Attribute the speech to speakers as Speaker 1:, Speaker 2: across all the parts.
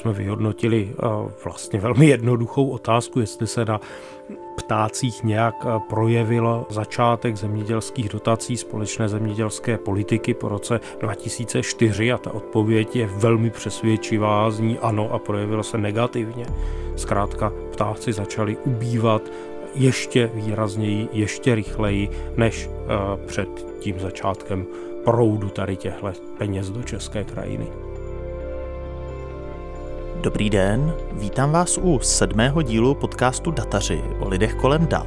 Speaker 1: jsme vyhodnotili vlastně velmi jednoduchou otázku, jestli se na ptácích nějak projevil začátek zemědělských dotací společné zemědělské politiky po roce 2004 a ta odpověď je velmi přesvědčivá, zní ano a projevilo se negativně. Zkrátka ptáci začali ubývat ještě výrazněji, ještě rychleji než před tím začátkem proudu tady těchto peněz do české krajiny.
Speaker 2: Dobrý den, vítám vás u sedmého dílu podcastu Dataři o lidech kolem dat.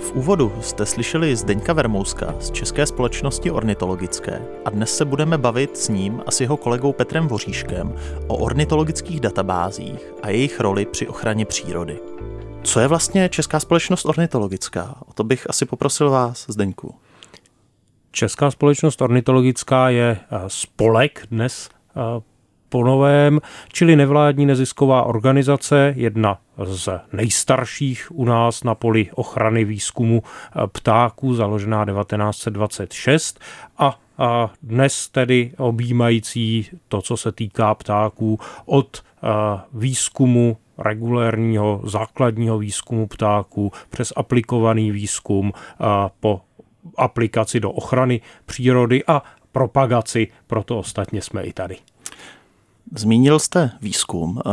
Speaker 2: V úvodu jste slyšeli Zdeňka Vermouska z České společnosti ornitologické a dnes se budeme bavit s ním a s jeho kolegou Petrem Voříškem o ornitologických databázích a jejich roli při ochraně přírody. Co je vlastně Česká společnost ornitologická? O to bych asi poprosil vás, Zdeňku.
Speaker 1: Česká společnost ornitologická je eh, spolek dnes eh, po novém, čili nevládní nezisková organizace, jedna z nejstarších u nás na poli ochrany výzkumu eh, ptáků, založená 1926 a a dnes tedy objímající to, co se týká ptáků od výzkumu regulérního základního výzkumu ptáků přes aplikovaný výzkum po aplikaci do ochrany přírody a propagaci, proto ostatně jsme i tady.
Speaker 2: Zmínil jste výzkum. Eh,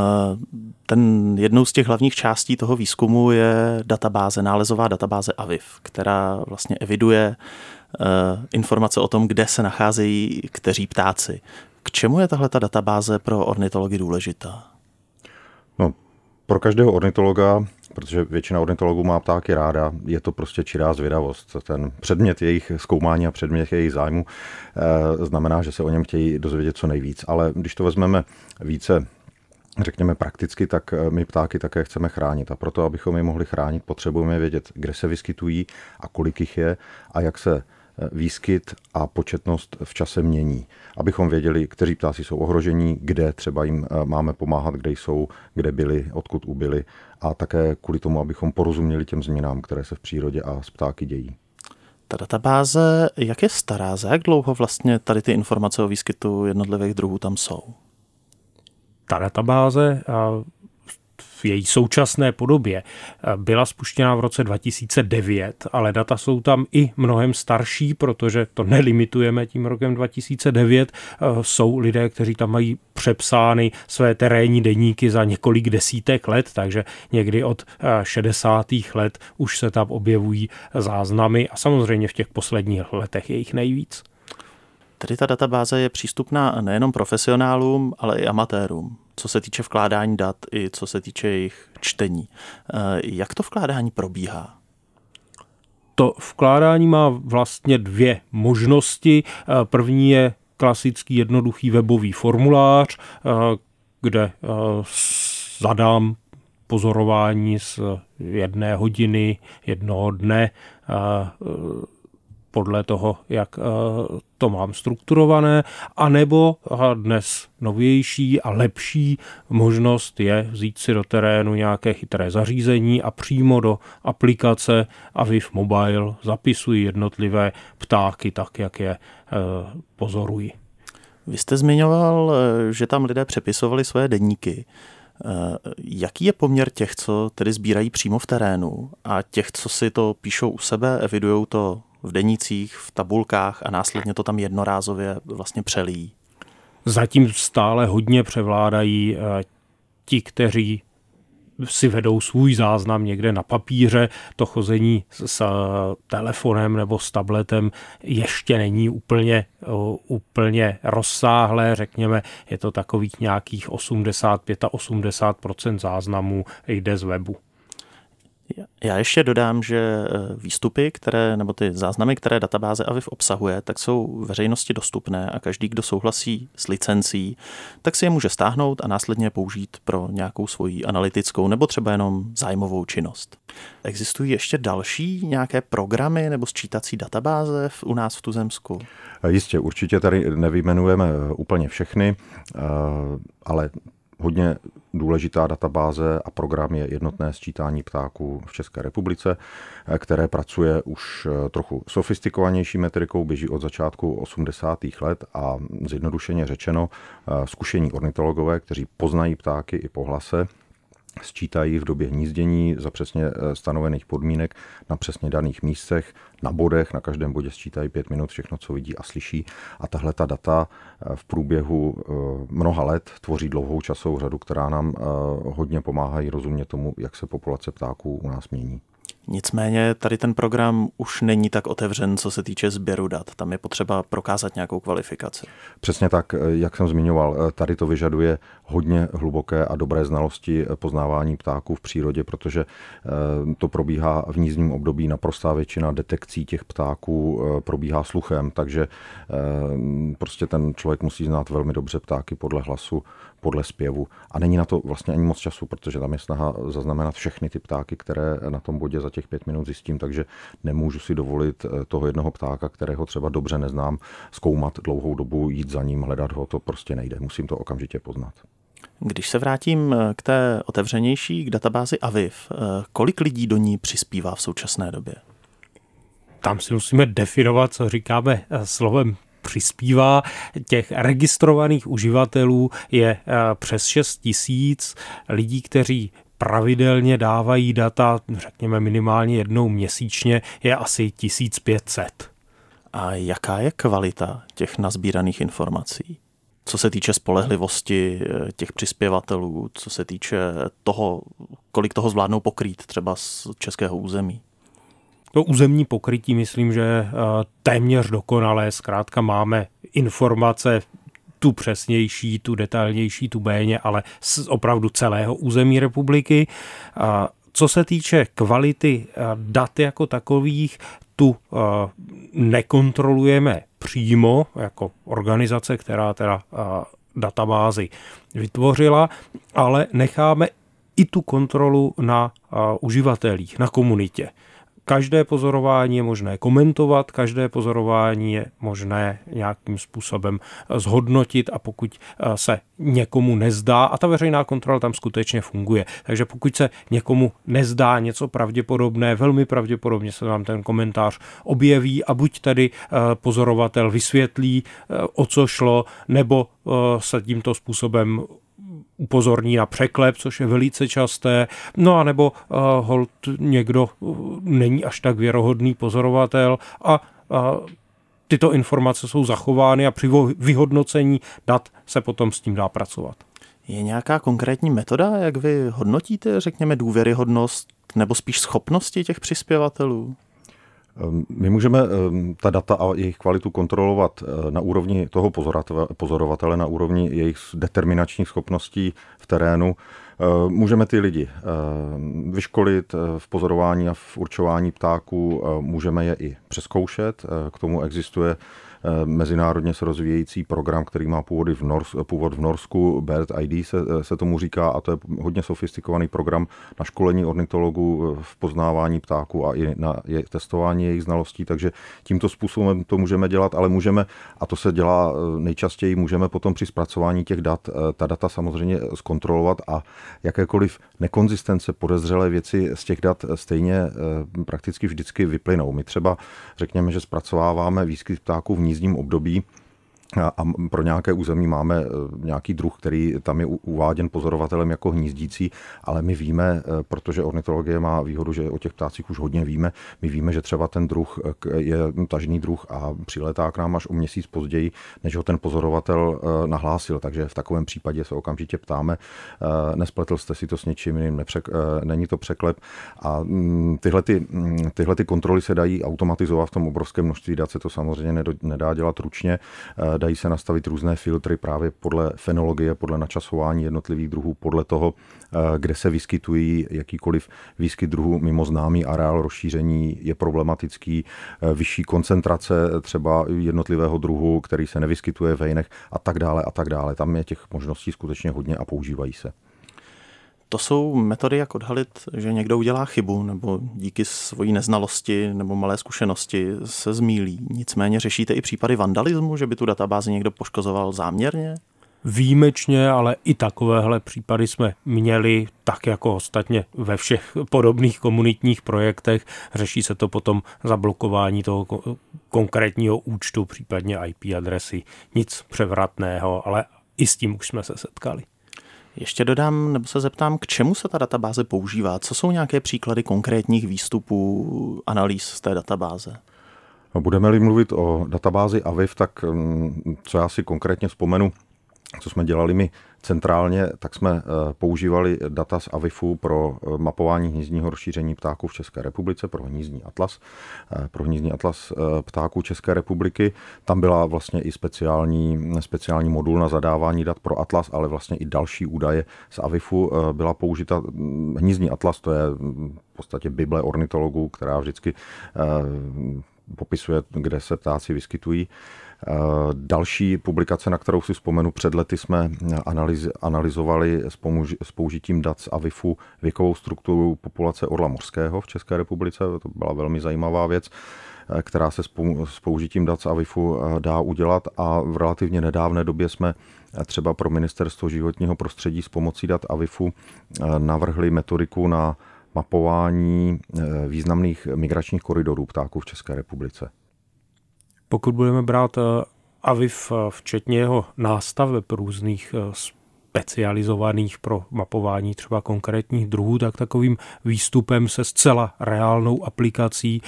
Speaker 2: ten jednou z těch hlavních částí toho výzkumu je databáze, nálezová databáze AVIF, která vlastně eviduje eh, informace o tom, kde se nacházejí kteří ptáci. K čemu je tahle ta databáze pro ornitology důležitá?
Speaker 3: No, pro každého ornitologa protože většina ornitologů má ptáky ráda, je to prostě čirá zvědavost. Ten předmět jejich zkoumání a předmět jejich zájmu e, znamená, že se o něm chtějí dozvědět co nejvíc. Ale když to vezmeme více řekněme prakticky, tak eh, my ptáky také chceme chránit. A proto, abychom je mohli chránit, potřebujeme vědět, kde se vyskytují a kolik jich je a jak se eh, výskyt a početnost v čase mění. Abychom věděli, kteří ptáci jsou ohrožení, kde třeba jim máme pomáhat, kde jsou, kde byli, odkud ubyli a také kvůli tomu, abychom porozuměli těm změnám, které se v přírodě a s ptáky dějí.
Speaker 2: Ta databáze, jak je stará, za jak dlouho vlastně tady ty informace o výskytu jednotlivých druhů tam jsou?
Speaker 1: Ta databáze v její současné podobě eh, byla spuštěna v roce 2009, ale data jsou tam i mnohem starší, protože to nelimitujeme tím rokem 2009. Eh, jsou lidé, kteří tam mají přepsány své terénní deníky za několik desítek let, takže někdy od 60. Eh, let už se tam objevují záznamy a samozřejmě v těch posledních letech je jich nejvíc.
Speaker 2: Tedy ta databáze je přístupná nejenom profesionálům, ale i amatérům co se týče vkládání dat i co se týče jejich čtení. Eh, jak to vkládání probíhá?
Speaker 1: To vkládání má vlastně dvě možnosti. Eh, první je klasický jednoduchý webový formulář, eh, kde zadám pozorování z jedné hodiny, jednoho dne podle toho, jak eh, to mám strukturované, anebo dnes novější a lepší možnost je vzít si do terénu nějaké chytré zařízení a přímo do aplikace Aviv Mobile zapisuji jednotlivé ptáky tak, jak je eh, pozoruji.
Speaker 2: Vy jste zmiňoval, eh, že tam lidé přepisovali své denníky. Jaký je poměr těch, co tedy sbírají přímo v terénu a těch, co si to píšou u sebe, evidují to v denících, v tabulkách a následně to tam jednorázově vlastně přelíjí.
Speaker 1: Zatím stále hodně převládají eh, ti, kteří si vedou svůj záznam někde na papíře. To chození s telefonem nebo s tabletem ještě není úplně, úplně rozsáhlé, řekněme, je to takových nějakých 85 a 80 záznamů jde z webu.
Speaker 2: Já ještě dodám, že eh, výstupy, které, nebo ty záznamy, které databáze AVIF obsahuje, tak jsou veřejnosti dostupné a každý, kdo souhlasí s licencí, tak si je může stáhnout a následně použít pro nějakou svoji analytickou nebo třeba jenom zájmovou činnost. Existují ještě další nějaké programy nebo sčítací databáze u nás v Tuzemsku?
Speaker 3: Jistě, určitě tady nevyjmenujeme úplně všechny, eh, ale hodně důležitá databáze a program je jednotné sčítání ptáků v České republice, které pracuje už trochu sofistikovanější metrikou, běží od začátku 80. let a zjednodušeně řečeno zkušení ornitologové, kteří poznají ptáky i po hlase, sčítají v době hnízdění za přesně eh, stanovených podmínek na přesně daných místech, na bodech, na každém bodě sčítají pět minut všechno, co vidí a slyší. A tahle ta data eh, v průběhu eh, mnoha let tvoří dlouhou časovou řadu, která nám hodně pomáhají rozumět tomu, jak se populace ptáků u nás mění.
Speaker 2: Nicméně tady ten program už není tak otevřen, co se týče sběru dat. Tam je potřeba prokázat nějakou kvalifikaci.
Speaker 3: Přesně tak, jak jsem zmiňoval, tady to vyžaduje hodně hluboké a dobré znalosti poznávání ptáků v přírodě, protože eh, to probíhá v nízním období. Naprostá většina detekcí těch ptáků eh, probíhá sluchem, takže eh, prostě ten člověk musí znát velmi dobře ptáky podle hlasu, podle zpěvu. A není na to vlastně ani moc času, protože tam je snaha zaznamenat všechny ty ptáky, které na tom bodě za těch pět minut zjistím, takže nemůžu si dovolit toho jednoho ptáka, kterého třeba dobře neznám, zkoumat dlouhou dobu, jít za ním, hledat ho, to prostě nejde. Musím to okamžitě poznat.
Speaker 2: Když se vrátím eh, k té otevřenější, k databázi AVIV, eh, kolik lidí do ní přispívá v současné době?
Speaker 1: Tam si musíme definovat, co říkáme eh, slovem přispívá. Těch registrovaných uživatelů je přes 6 tisíc lidí, kteří pravidelně dávají data, řekněme minimálně jednou měsíčně, je asi 1500.
Speaker 2: A jaká je kvalita těch nazbíraných informací? co se týče spolehlivosti eh, těch přispěvatelů, co se týče toho, kolik toho zvládnou pokrýt třeba z českého území?
Speaker 1: To územní pokrytí myslím, že eh, téměř dokonalé. Zkrátka máme informace tu přesnější, tu detailnější, tu méně, ale z opravdu celého území republiky. Co se týče kvality eh, dat jako takových, tu nekontrolujeme přímo jako organizace, která teda databázy vytvořila, ale necháme i tu kontrolu na uživatelích, na komunitě. Každé pozorování je možné komentovat, každé pozorování je možné nějakým způsobem zhodnotit a pokud eh, se někomu nezdá, a ta veřejná kontrola tam skutečně funguje, takže pokud se někomu nezdá něco pravděpodobné, velmi pravděpodobně se vám ten komentář objeví a buď tady eh, pozorovatel vysvětlí, eh, o co šlo, nebo se tímto způsobem upozorní na překlep, což je velice časté, no a nebo uh, hold někdo uh, není až tak věrohodný pozorovatel a tyto informace jsou zachovány a při vyhodnocení dat se potom s tím dá pracovat.
Speaker 2: Je nějaká konkrétní metoda, jak vy hodnotíte, řekněme, důvěryhodnost nebo spíš schopnosti těch přispěvatelů?
Speaker 3: Ehm, my můžeme ehm, ta data a jejich kvalitu kontrolovat eh, na úrovni toho pozorovatele, na úrovni jejich determinačních schopností v terénu. Ehm, můžeme ty lidi vyškolit v pozorování a v určování ptáků, můžeme je i přeskoušet. K tomu existuje Eh, mezinárodně se rozvíjející program, který má původy v Nors, původ v Norsku, BERT ID se, eh, se tomu říká, a to je hodně sofistikovaný program na školení ornitologů eh, v poznávání ptáků a i na je, testování jejich znalostí, takže tímto způsobem to můžeme dělat, ale můžeme, a to se dělá nejčastěji, můžeme potom při zpracování těch dat, ta data samozřejmě zkontrolovat a jakékoliv nekonzistence, podezřelé věci z těch dat stejně prakticky vždycky vyplynou. My třeba řekněme, že zpracováváme výskyt ptáků v hnízdním období a pro nějaké území máme e, nějaký druh, který tam je uváděn pozorovatelem jako hnízdící, ale my víme, e, protože ornitologie má výhodu, že o těch ptácích už hodně víme, my víme, že třeba ten druh e, je tažný druh a přiletá k nám až o měsíc později, než ho ten pozorovatel nahlásil, takže v takovém případě se okamžitě ptáme, nespletl jste si to s něčím jiným, nepřek, není to překlep. A mm, tyhle, ty, mm, tyhle ty kontroly se dají automatizovat v tom obrovském množství dat, se to samozřejmě nedá dělat ručně, dají se nastavit různé filtry právě podle fenologie, podle načasování jednotlivých druhů, podle toho, eh, kde se vyskytují jakýkoliv výskyt druhů mimo známý areál rozšíření je problematický, eh, vyšší koncentrace třeba jednotlivého druhu, který se nevyskytuje ve jinech a tak dále a tak dále. Tam je těch možností skutečně hodně a používají se.
Speaker 2: To jsou metody, jak odhalit, že někdo udělá chybu nebo díky svojí neznalosti nebo malé zkušenosti se zmílí. Nicméně řešíte i případy vandalismu, že by tu databázi někdo poškozoval záměrně?
Speaker 1: Výjimečně, ale i takovéhle případy jsme měli, tak jako ostatně ve všech podobných komunitních projektech. Řeší se to potom zablokování toho konkrétního účtu, případně IP adresy. Nic převratného, ale i s tím už jsme se setkali.
Speaker 2: Ještě dodám, nebo se zeptám, k čemu se ta databáze používá? Co jsou nějaké příklady konkrétních výstupů analýz z té databáze?
Speaker 3: No, budeme-li mluvit o databázi AVIF, tak mm, co já si konkrétně vzpomenu, co jsme dělali my centrálně, tak jsme eh, používali data z AVIFu pro eh, mapování hnízdního rozšíření ptáků v České republice, pro hnízdní atlas, eh, pro hnízdní atlas ptáků České republiky. Tam byla vlastně i speciální, speciální modul na zadávání dat pro atlas, ale vlastně i další údaje z AVIFu byla použita. Hm, hnízdní atlas to je hm, v podstatě bible ornitologů, která vždycky popisuje, kde se ptáci vyskytují. Eh, další publikace, na kterou si vzpomenu, před lety jsme analyz, analyzovali s použitím dat z AVIFu věkovou strukturu populace orla mořského v České republice. To byla velmi zajímavá věc eh, která se s použitím dat z AVIFu eh, dá udělat a v relativně nedávné době jsme třeba pro Ministerstvo životního prostředí s pomocí dat AVIFu navrhli metodiku na mapování významných migračních koridorů ptáků v České republice.
Speaker 1: Pokud budeme brát eh, AVIF, eh, včetně jeho nástaveb různých eh, specializovaných pro mapování třeba konkrétních druhů, tak takovým výstupem se zcela reálnou aplikací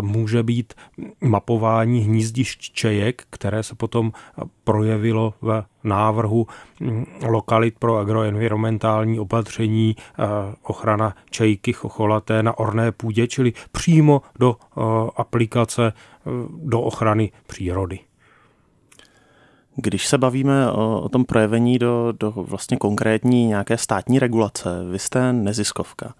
Speaker 1: může být mapování hnízdišť čejek, které se potom projevilo v návrhu hm, lokalit pro agroenvironmentální opatření, ochrana čejky chocholaté na orné půdě, čili přímo do aplikace do ochrany přírody.
Speaker 2: Když se bavíme o, o tom projevení do, do vlastně konkrétní nějaké státní regulace, vy jste neziskovka.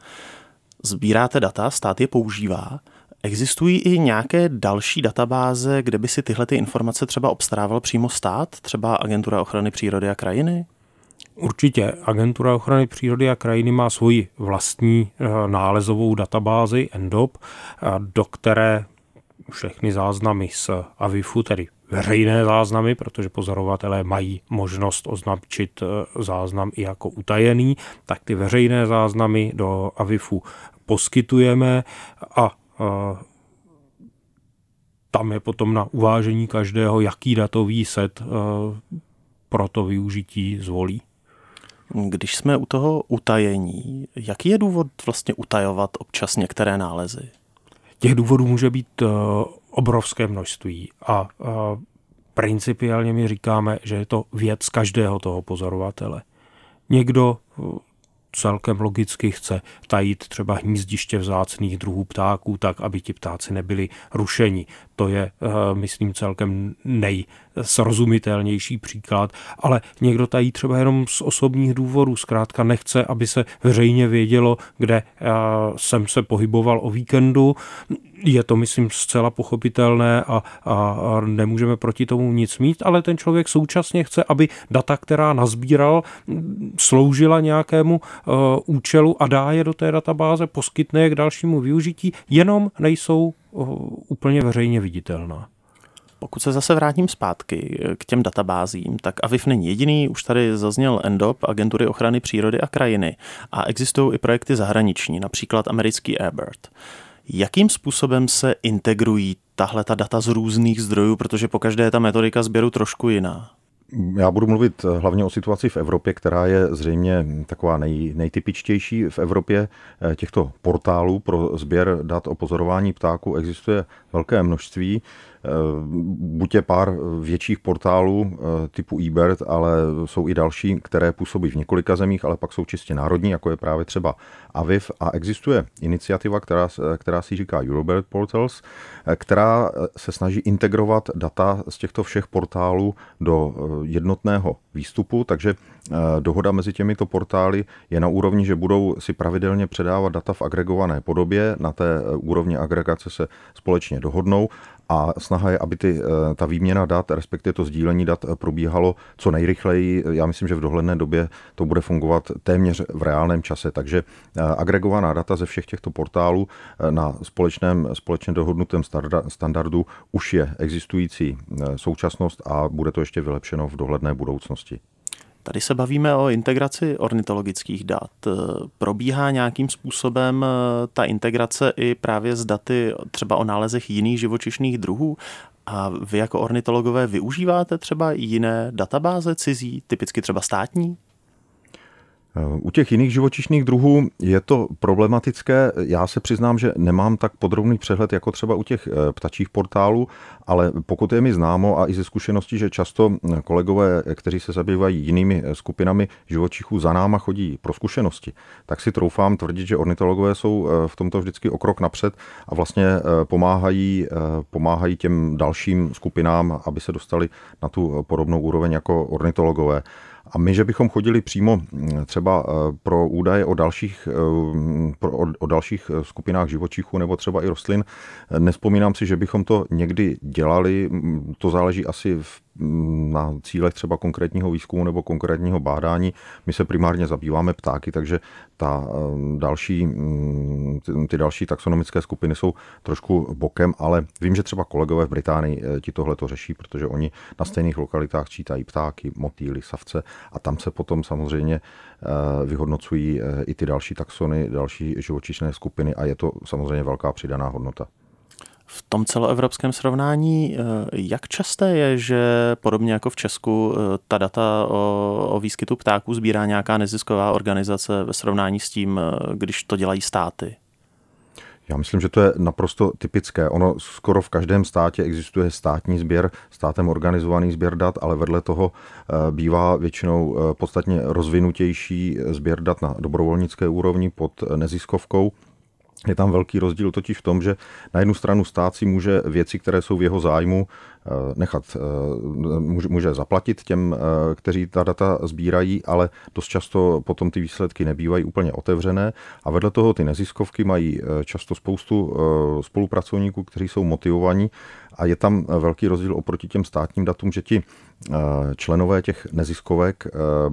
Speaker 2: Sbíráte data, stát je používá. Existují i nějaké další databáze, kde by si tyhle ty informace třeba obstarával přímo stát, třeba Agentura ochrany přírody a krajiny?
Speaker 1: Určitě. Agentura ochrany přírody a krajiny má svoji vlastní eh, nálezovou databázi ENDOP, eh, do které všechny záznamy z AVIFu, tedy veřejné záznamy, protože pozorovatelé mají možnost označit eh, záznam i jako utajený, tak ty veřejné záznamy do AVIFu poskytujeme a eh, tam je potom na uvážení každého, jaký datový set eh, pro to využití zvolí.
Speaker 2: Když jsme u toho utajení, jaký je důvod vlastně utajovat občas některé nálezy?
Speaker 1: Těch důvodů může být eh, obrovské množství a eh, principiálně my říkáme, že je to věc každého toho pozorovatele. Někdo eh, celkem logicky chce tajit třeba hnízdiště vzácných druhů ptáků tak, aby ti ptáci nebyli rušeni. To je, myslím, celkem nejsrozumitelnější příklad, ale někdo tají třeba jenom z osobních důvodů. Zkrátka nechce, aby se veřejně vědělo, kde jsem se pohyboval o víkendu je to, myslím, zcela pochopitelné a, a, nemůžeme proti tomu nic mít, ale ten člověk současně chce, aby data, která nazbíral, sloužila nějakému uh, účelu a dá je do té databáze, poskytne je k dalšímu využití, jenom nejsou úplně veřejně viditelná.
Speaker 2: Pokud se zase vrátím zpátky k těm databázím, tak AVIF není jediný, už tady zazněl ENDOP, Agentury ochrany přírody a krajiny, a existují i projekty zahraniční, například americký Airbird. Jakým způsobem se integrují tahle ta data z různých zdrojů, protože po každé ta metodika sběru trošku jiná?
Speaker 3: Já budu mluvit hlavně o situaci v Evropě, která je zřejmě taková nej, nejtypičtější. V Evropě eh, těchto portálů pro sběr dat o pozorování ptáků existuje velké množství. Eh, buď je pár větších portálů eh, typu eBird, ale jsou i další, které působí v několika zemích, ale pak jsou čistě národní, jako je právě třeba Aviv. A existuje iniciativa, která, která si říká Eurobird Portals, eh, která se snaží integrovat data z těchto všech portálů do jednotného výstupu, takže dohoda mezi těmito portály je na úrovni, že budou si pravidelně předávat data v agregované podobě, na té úrovni agregace se společně dohodnou a snaha je, aby ty, eh, ta výměna dat, respektive to sdílení dat eh, probíhalo co nejrychleji. Já myslím, že v dohledné době to bude fungovat téměř v reálném čase, takže eh, agregovaná data ze všech těchto portálů na společném, společně dohodnutém standardu už je existující současnost a bude to ještě vylepšeno v dohledné budoucnosti.
Speaker 2: Tady se bavíme o integraci ornitologických dat. Probíhá nějakým způsobem eh, ta integrace i právě s daty třeba o nálezech jiných živočišných druhů? A vy jako ornitologové využíváte třeba jiné databáze cizí, typicky třeba státní?
Speaker 3: U těch jiných živočišných druhů je to problematické. Já se přiznám, že nemám tak podrobný přehled jako třeba u těch eh, ptačích portálů, ale pokud je mi známo a i ze zkušeností, že často kolegové, kteří se zabývají jinými eh, skupinami živočichů, za náma chodí pro zkušenosti, tak si troufám tvrdit, že ornitologové jsou eh, v tomto vždycky o krok napřed a vlastně pomáhají, pomáhají těm dalším skupinám, aby se dostali na tu podobnou úroveň jako ornitologové. A my, že bychom chodili přímo mm, třeba eh, pro údaje o dalších, eh, pro, o, o dalších eh, skupinách živočichů nebo třeba i rostlin, nespomínám si, že bychom to někdy dělali. Mm, to záleží asi v na cílech třeba konkrétního výzkumu nebo konkrétního bádání. My se primárně zabýváme ptáky, takže ta další, mm, ty další taxonomické skupiny jsou trošku bokem, ale vím, že třeba kolegové v Británii ti tohle to řeší, protože oni na stejných lokalitách čítají ptáky, motýly, savce a tam se potom samozřejmě eh, vyhodnocují i ty další taxony, další živočišné skupiny a je to samozřejmě velká přidaná hodnota.
Speaker 2: V tom celoevropském srovnání, eh, jak časté je, že podobně jako v Česku eh, ta data o, o výskytu ptáků sbírá nějaká nezisková organizace ve srovnání s tím, eh, když to dělají státy?
Speaker 3: Já myslím, že to je naprosto typické. Ono skoro v každém státě existuje státní sběr, státem organizovaný sběr dat, ale vedle toho bývá většinou podstatně rozvinutější sběr dat na dobrovolnické úrovni pod neziskovkou. Je tam velký rozdíl totiž v tom, že na jednu stranu stát si může věci, které jsou v jeho zájmu, eh, nechat, eh, může zaplatit těm, eh, kteří ta data sbírají, ale dost často potom ty výsledky nebývají úplně otevřené. A vedle toho ty neziskovky mají často spoustu spolupracovníků, kteří jsou motivovaní. A je tam velký rozdíl oproti těm státním datům, že ti členové těch neziskovek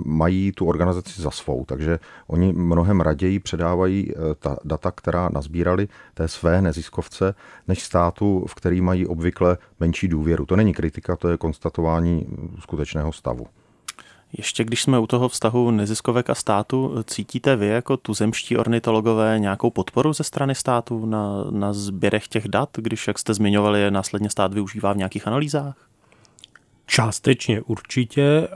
Speaker 3: mají tu organizaci za svou, takže oni mnohem raději předávají ta data, která nazbírali té své neziskovce, než státu, v který mají obvykle menší důvěru. To není kritika, to je konstatování skutečného stavu.
Speaker 2: Ještě když jsme u toho vztahu neziskovek a státu, cítíte vy jako tuzemští ornitologové nějakou podporu ze strany státu na, na sběrech těch dat, když, jak jste zmiňovali, je následně stát využívá v nějakých analýzách?
Speaker 1: Částečně určitě,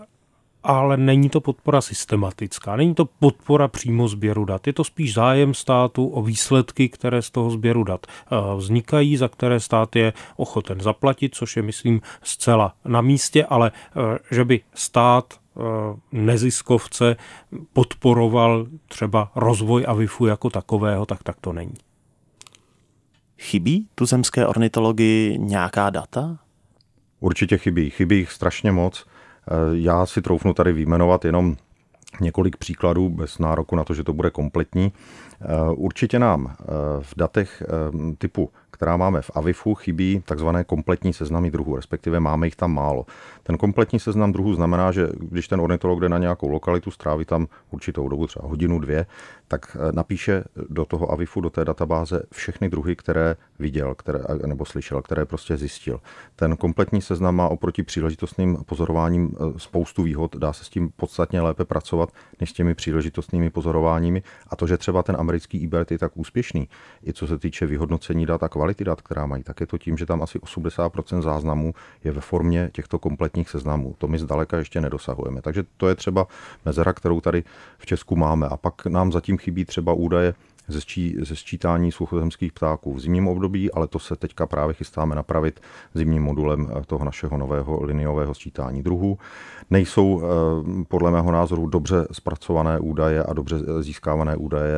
Speaker 1: ale není to podpora systematická, není to podpora přímo sběru dat. Je to spíš zájem státu o výsledky, které z toho sběru dat eh, vznikají, za které stát je ochoten zaplatit, což je, myslím, zcela na místě, ale eh, že by stát Eh, neziskovce podporoval třeba rozvoj avifu jako takového, tak tak to není.
Speaker 2: Chybí tuzemské ornitologii nějaká data?
Speaker 3: Určitě chybí. Chybí jich strašně moc. Eh, já si troufnu tady vyjmenovat jenom několik příkladů bez nároku na to, že to bude kompletní. Eh, určitě nám v datech typu která máme v Avifu, chybí takzvané kompletní seznamy druhů, respektive máme jich tam málo. Ten kompletní seznam druhů znamená, že když ten ornitolog jde na nějakou lokalitu, stráví tam určitou dobu, třeba hodinu, dvě, tak eh, napíše do toho Avifu, do té databáze všechny druhy, které viděl které, nebo slyšel, které prostě zjistil. Ten kompletní seznam má oproti příležitostným pozorováním eh, spoustu výhod, dá se s tím podstatně lépe pracovat než s těmi příležitostnými pozorováními. A to, že třeba ten americký IBERT je tak úspěšný, i co se týče vyhodnocení dat a kvality dat, která mají, tak je to tím, že tam asi 80% záznamů je ve formě těchto kompletních seznamů. To my zdaleka ještě nedosahujeme. Takže to je třeba mezera, kterou tady v Česku máme. A pak nám zatím chybí třeba údaje ze, sčí, ze sčítání suchozemských ptáků v zimním období, ale to se teďka právě chystáme napravit zimním modulem eh, toho našeho nového liniového sčítání druhů. Nejsou eh, podle mého názoru dobře zpracované údaje a dobře eh, získávané údaje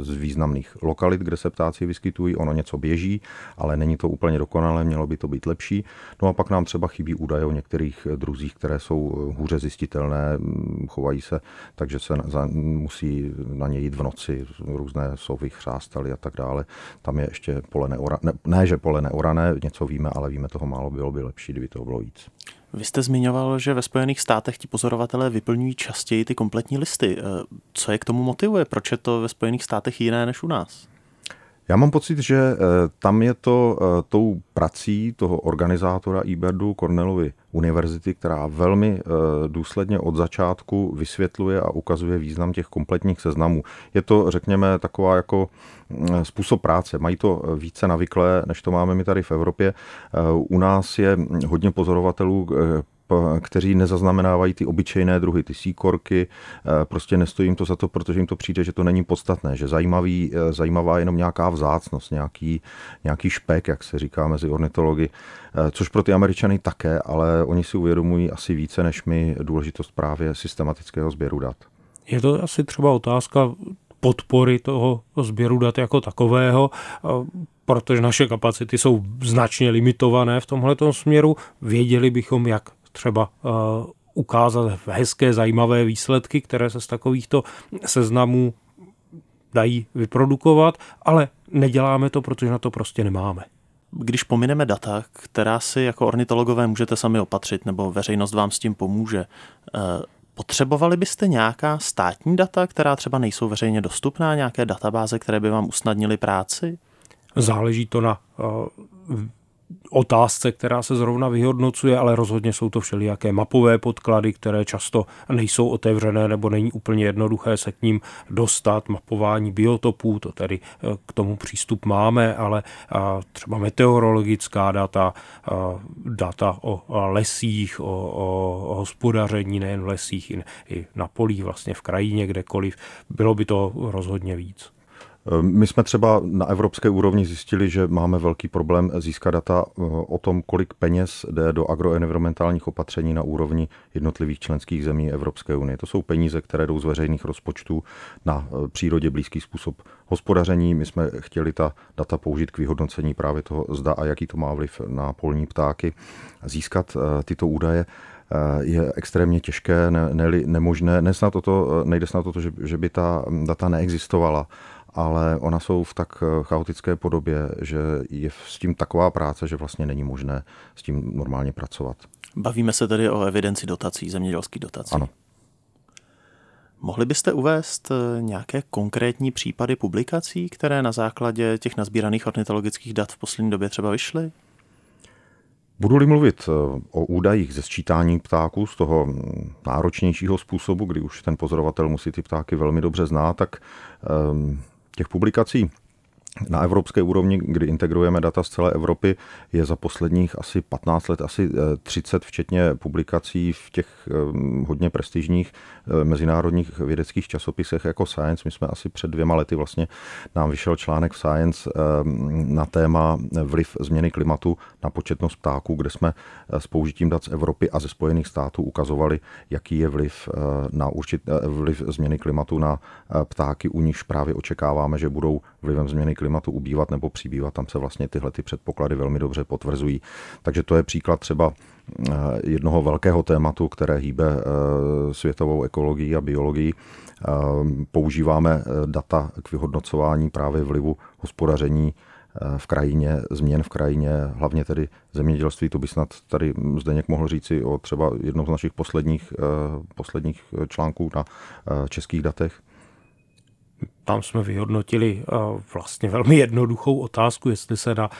Speaker 3: z významných lokalit, kde se ptáci vyskytují. Ono něco běží, ale není to úplně dokonalé, mělo by to být lepší. No a pak nám třeba chybí údaje o některých druzích, které jsou hůře zjistitelné, hm, chovají se, takže se musí na ně jít v noci různé sovy, chřástaly a tak dále. Tam je ještě pole neorané, ne, ne, že pole neorané, něco víme, ale víme toho málo, bylo by lepší, kdyby toho bylo víc.
Speaker 2: Vy jste zmiňoval, že ve Spojených státech ti pozorovatelé vyplňují častěji ty kompletní listy. Eh, co je k tomu motivuje? Proč je to ve Spojených státech jiné než u nás?
Speaker 3: Já mám pocit, že eh, tam je to eh, tou prací toho organizátora IBERDu Cornelovy univerzity, která velmi eh, důsledně od začátku vysvětluje a ukazuje význam těch kompletních seznamů. Je to, řekněme, taková jako mm, způsob práce. Mají to více navyklé, než to máme my tady v Evropě. U nás je hodně pozorovatelů kteří nezaznamenávají ty obyčejné druhy, ty síkorky, eh, prostě nestojí jim to za to, protože jim to přijde, že to není podstatné, že zajímavý, eh, zajímavá jenom nějaká vzácnost, nějaký, nějaký špek, jak se říká mezi ornitology, eh, což pro ty Američany také, ale oni si uvědomují asi více než my důležitost právě systematického sběru dat.
Speaker 1: Je to asi třeba otázka podpory toho sběru dat jako takového, protože naše kapacity jsou značně limitované v tomhle směru. Věděli bychom, jak třeba uh, ukázat hezké, zajímavé výsledky, které se z takovýchto seznamů dají vyprodukovat, ale neděláme to, protože na to prostě nemáme.
Speaker 2: Když pomineme data, která si jako ornitologové můžete sami opatřit, nebo veřejnost vám s tím pomůže, eh, potřebovali byste nějaká státní data, která třeba nejsou veřejně dostupná, nějaké databáze, které by vám usnadnily práci?
Speaker 1: Záleží to na eh, otázce, která se zrovna vyhodnocuje, ale rozhodně jsou to všelijaké mapové podklady, které často nejsou otevřené nebo není úplně jednoduché se k ním dostat. Mapování biotopů, to tedy eh, k tomu přístup máme, ale třeba meteorologická data, data o lesích, o, o hospodaření nejen v lesích, i na polích, vlastně v krajině, kdekoliv, bylo by to rozhodně víc.
Speaker 3: My jsme třeba na evropské úrovni zjistili, že máme velký problém získat data eh, o tom, kolik peněz jde do agroenvironmentálních opatření na úrovni jednotlivých členských zemí Evropské unie. To jsou peníze, které jdou z veřejných rozpočtů na eh, přírodě blízký způsob hospodaření. My jsme chtěli ta data použít k vyhodnocení právě toho, zda a jaký to má vliv na polní ptáky. Získat eh, tyto údaje je extrémně těžké, ne, ne, nemožné. Nesnad o to, nejde snad o to, že, že by ta data neexistovala, ale ona jsou v tak eh, chaotické podobě, že je s tím taková práce, že vlastně není možné s tím normálně pracovat.
Speaker 2: Bavíme se tedy o evidenci dotací, zemědělských dotací.
Speaker 3: Ano.
Speaker 2: Mohli byste uvést eh, nějaké konkrétní případy publikací, které na základě těch nazbíraných ornitologických dat v poslední době třeba vyšly?
Speaker 3: Budu-li mluvit eh, o údajích ze sčítání ptáků z toho hm, náročnějšího způsobu, kdy už ten pozorovatel musí ty ptáky velmi dobře znát, tak um, těch publikací na evropské úrovni, kdy integrujeme data z celé Evropy, je za posledních asi 15 let asi 30, eh, včetně publikací v těch eh, hodně prestižních eh, mezinárodních vědeckých časopisech jako Science. My jsme asi před dvěma lety vlastně nám vyšel článek v Science na téma vliv změny klimatu na početnost ptáků, kde jsme s použitím dat z Evropy a ze Spojených států ukazovali, jaký je vliv, na určit, vliv změny klimatu na ptáky, u nichž právě očekáváme, že budou vlivem změny klimatu ubývat nebo přibývat, tam se vlastně tyhle ty předpoklady velmi dobře potvrzují. Takže to je příklad třeba eh, jednoho velkého tématu, které hýbe eh, světovou ekologií a biologií. Eh, používáme data k vyhodnocování právě vlivu hospodaření v krajině, změn v krajině, hlavně tedy zemědělství, to by snad tady Zdeněk mohl říci o třeba jednom z našich posledních, posledních článků na českých datech.
Speaker 1: Tam jsme vyhodnotili eh, vlastně velmi jednoduchou otázku, jestli se na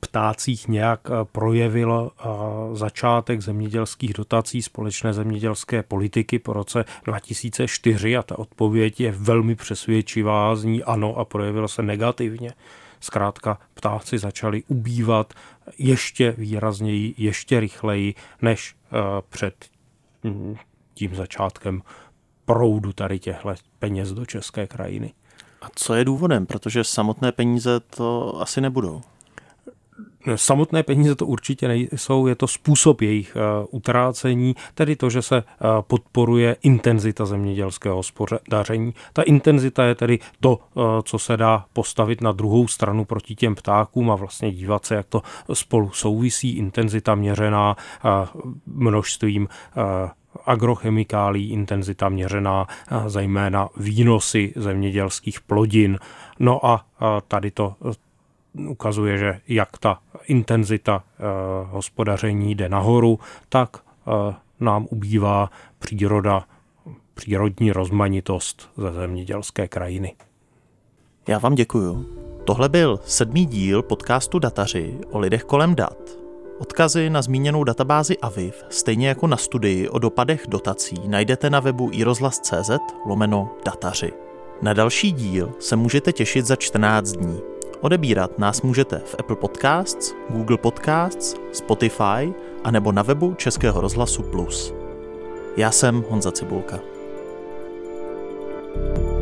Speaker 1: ptácích nějak eh, projevil eh, začátek zemědělských dotací společné zemědělské politiky po roce 2004 a ta odpověď je velmi přesvědčivá, zní ano a projevila se negativně. Zkrátka ptáci začali ubývat ještě výrazněji, ještě rychleji než před hm, tím začátkem proudu tady těchto peněz do české krajiny.
Speaker 2: A co je důvodem? Protože samotné peníze to asi nebudou.
Speaker 1: Samotné peníze to určitě nejsou, je to způsob jejich uh, utrácení, tedy to, že se uh, podporuje intenzita zemědělského hospodaření. Ta intenzita je tedy to, uh, co se dá postavit na druhou stranu proti těm ptákům a vlastně dívat se, jak to spolu souvisí. Intenzita měřená množstvím agrochemikálí, intenzita měřená zejména výnosy zemědělských plodin. No a tady to e, ukazuje, že jak ta intenzita hospodaření jde nahoru, tak nám ubývá příroda, přírodní rozmanitost ze zemědělské krajiny.
Speaker 2: Já vám děkuju. Tohle byl sedmý díl podcastu Dataři o lidech kolem dat. Odkazy na zmíněnou databázi AVIV, stejně jako na studii o dopadech dotací, najdete na webu iRozhlas.cz lomeno dataři. Na další díl se můžete těšit za 14 dní. Odebírat nás můžete v Apple Podcasts, Google Podcasts, Spotify a nebo na webu Českého rozhlasu Plus. Já jsem Honza Cibulka. thank you